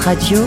Radio,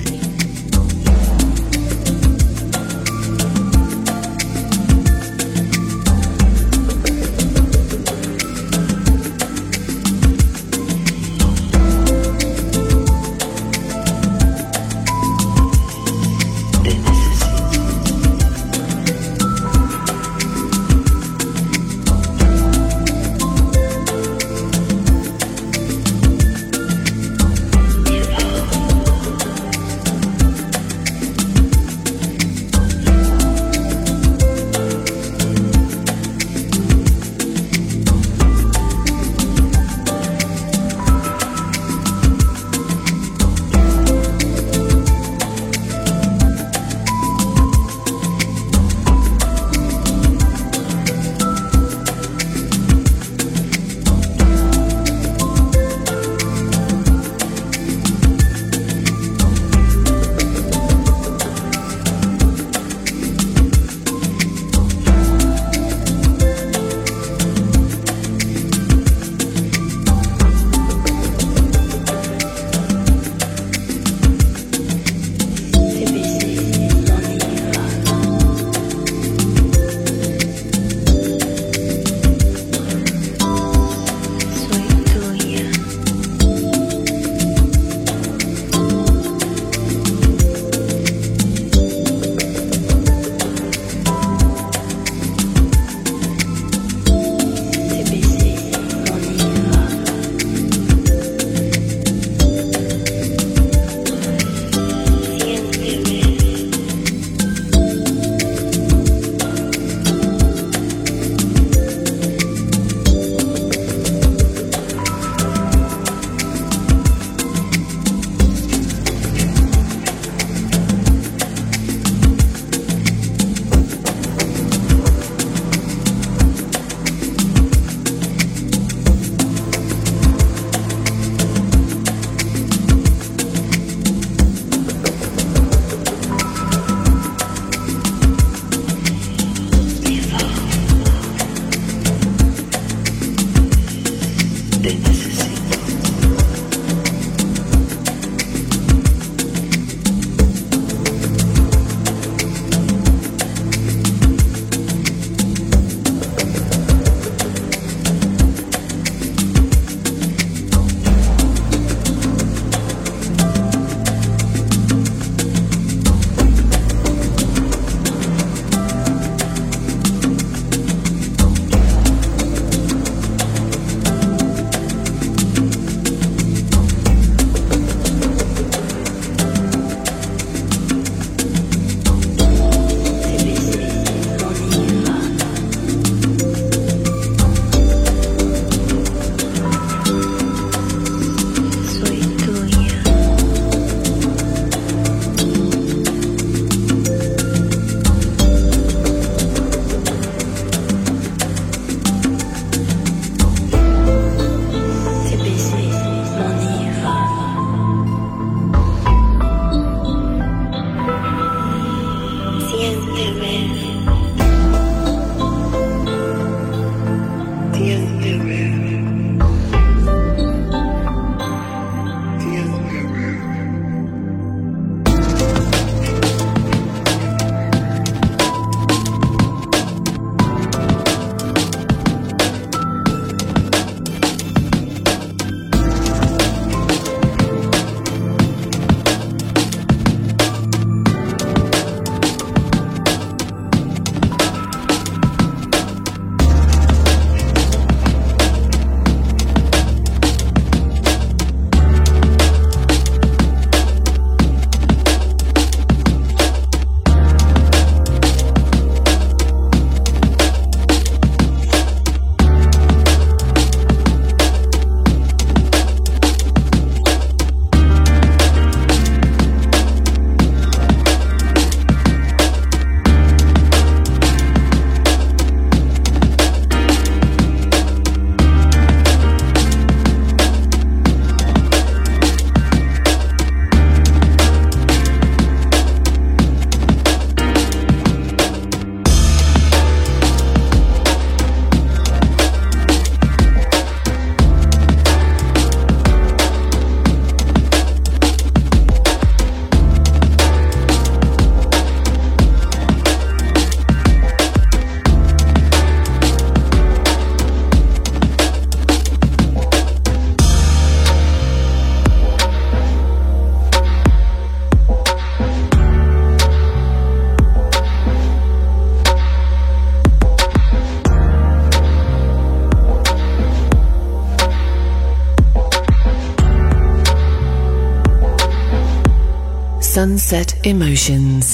Sunset Emotions.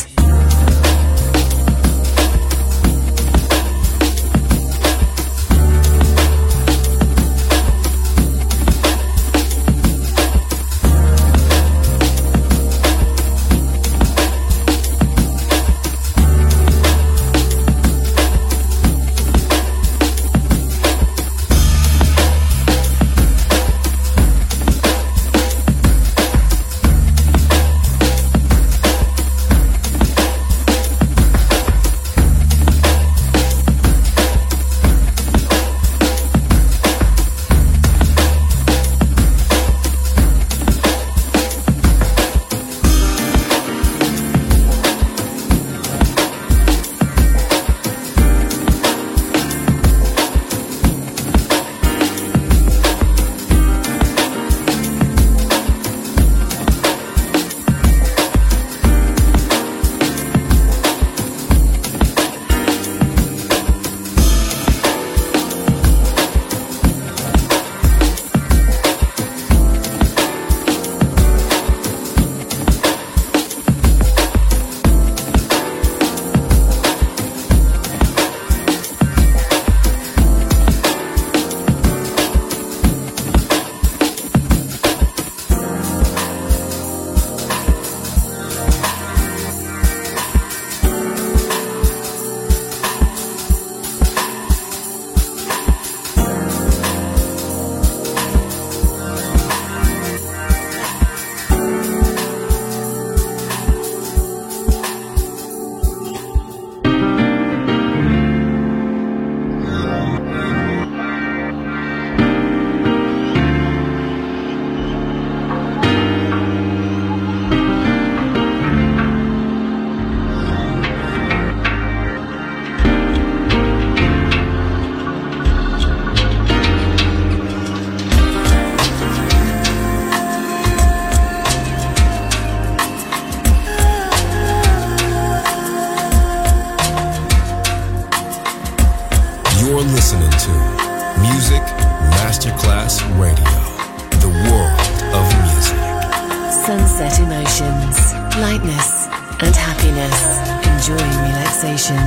relaxation,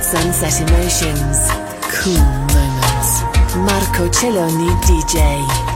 sunset emotions, cool moments. Marco Celloni DJ.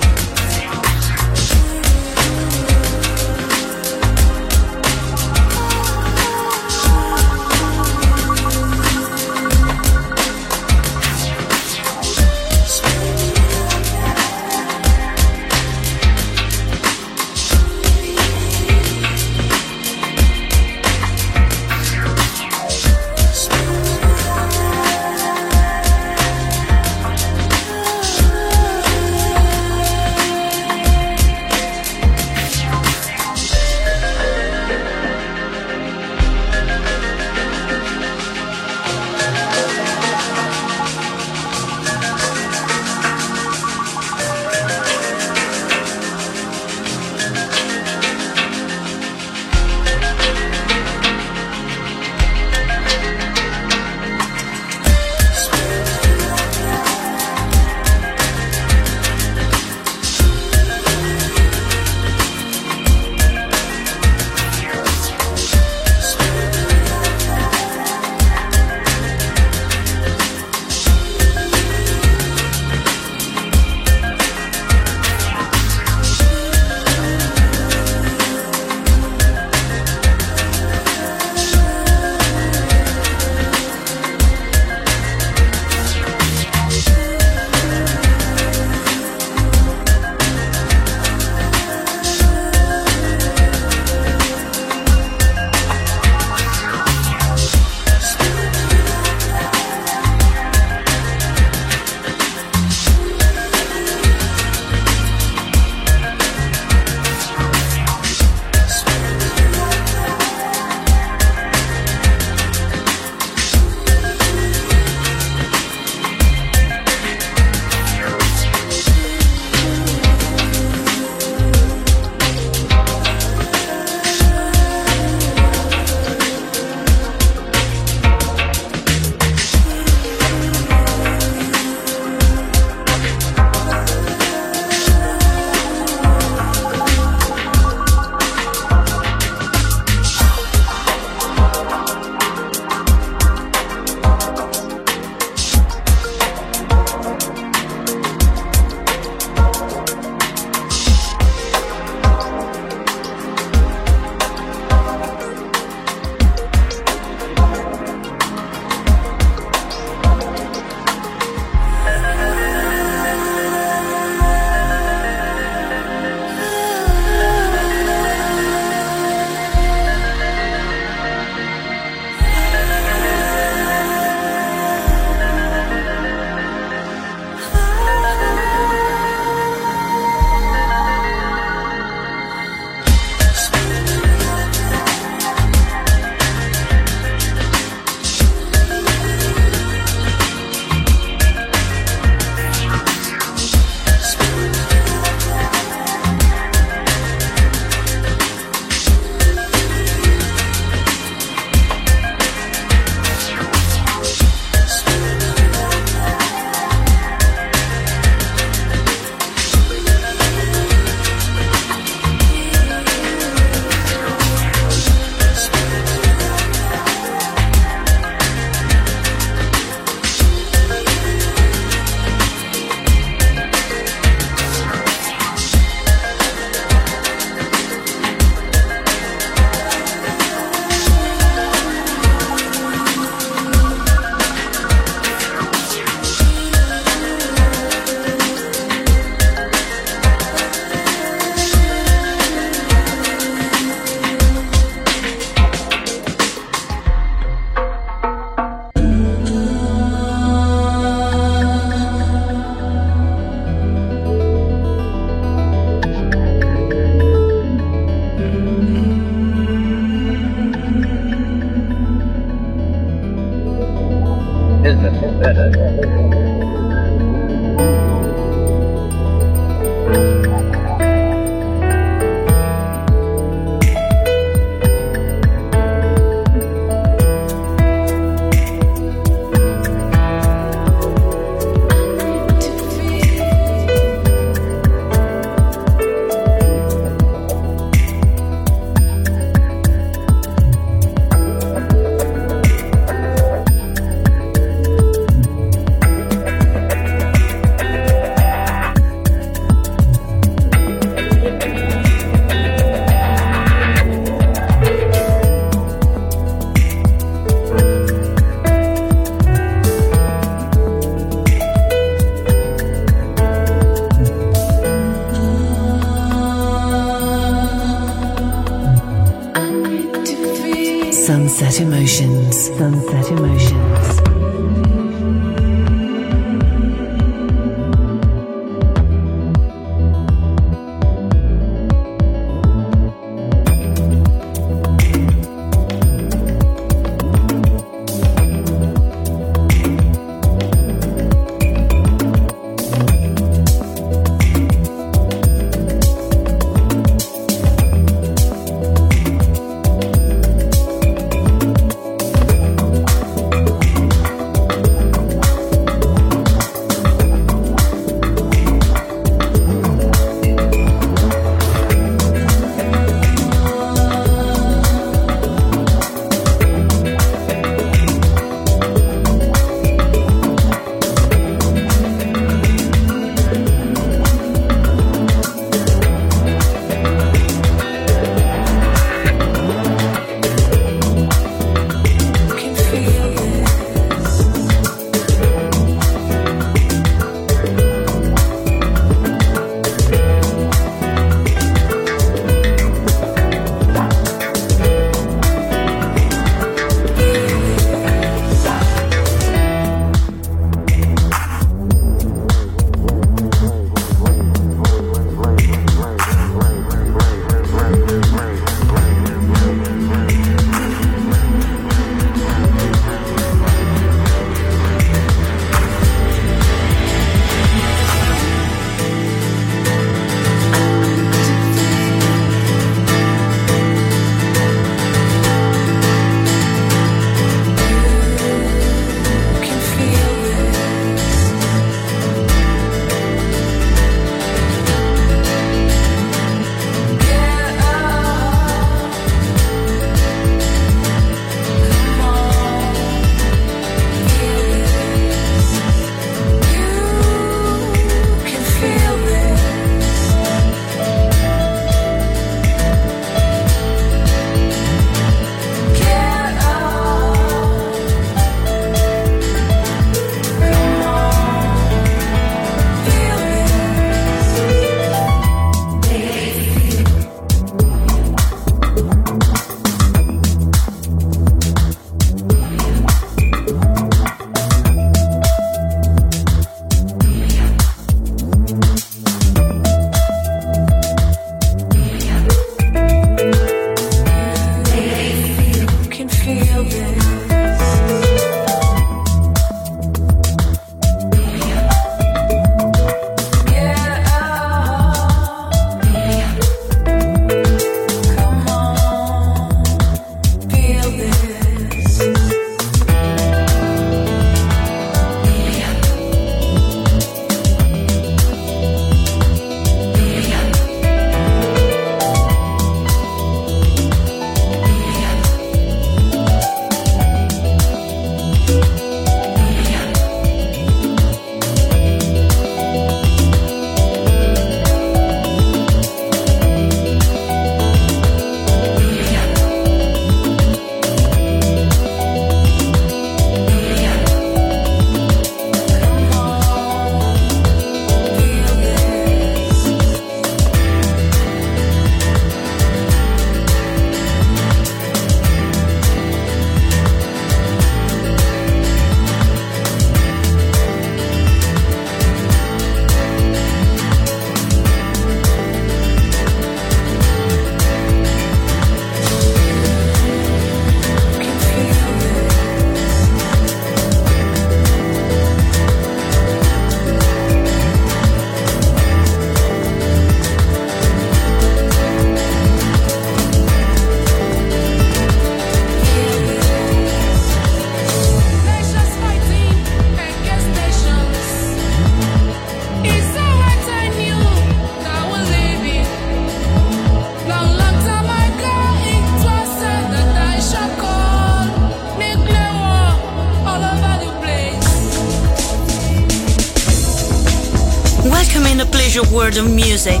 World music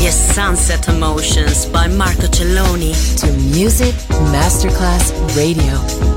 is Sunset Emotions by Marco Celloni. To Music Masterclass Radio.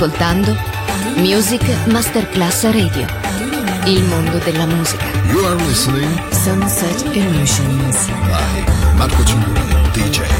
Ascoltando Music Masterclass Radio. Il mondo della musica. You are listening Sunset Emotions. by Marco Celloni, DJ.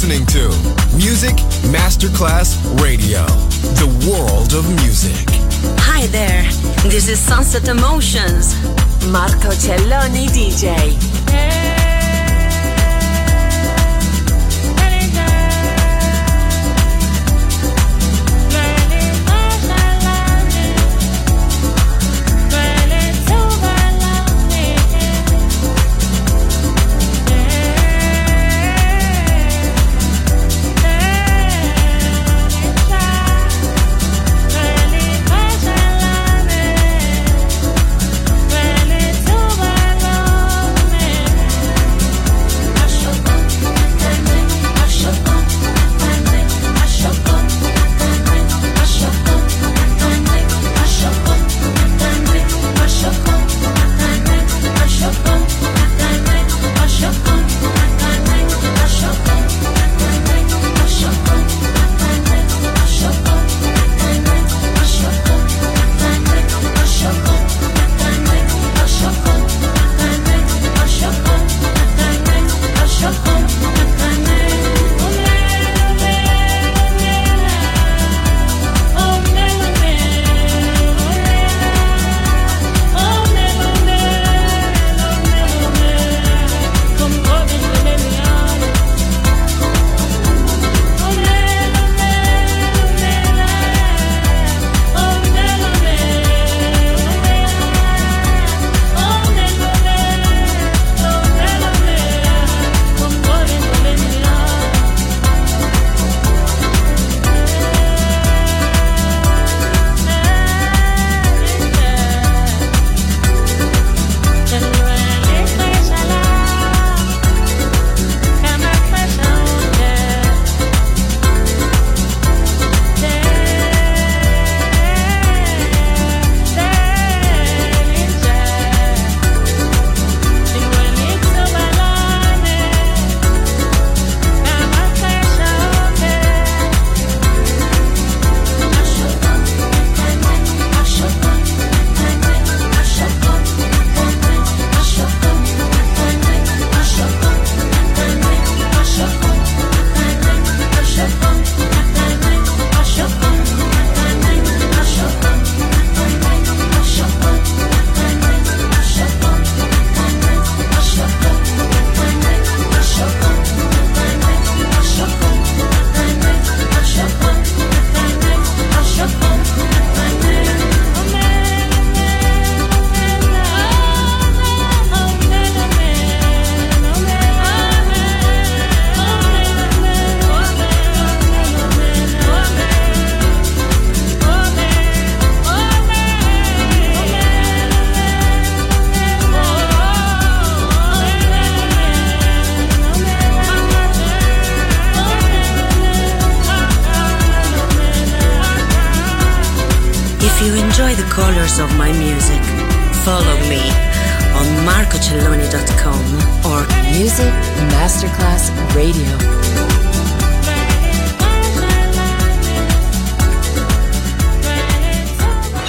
listening to Music Masterclass Radio, the world of music. Hi there, this is Sunset Emotions, Marco Celloni DJ.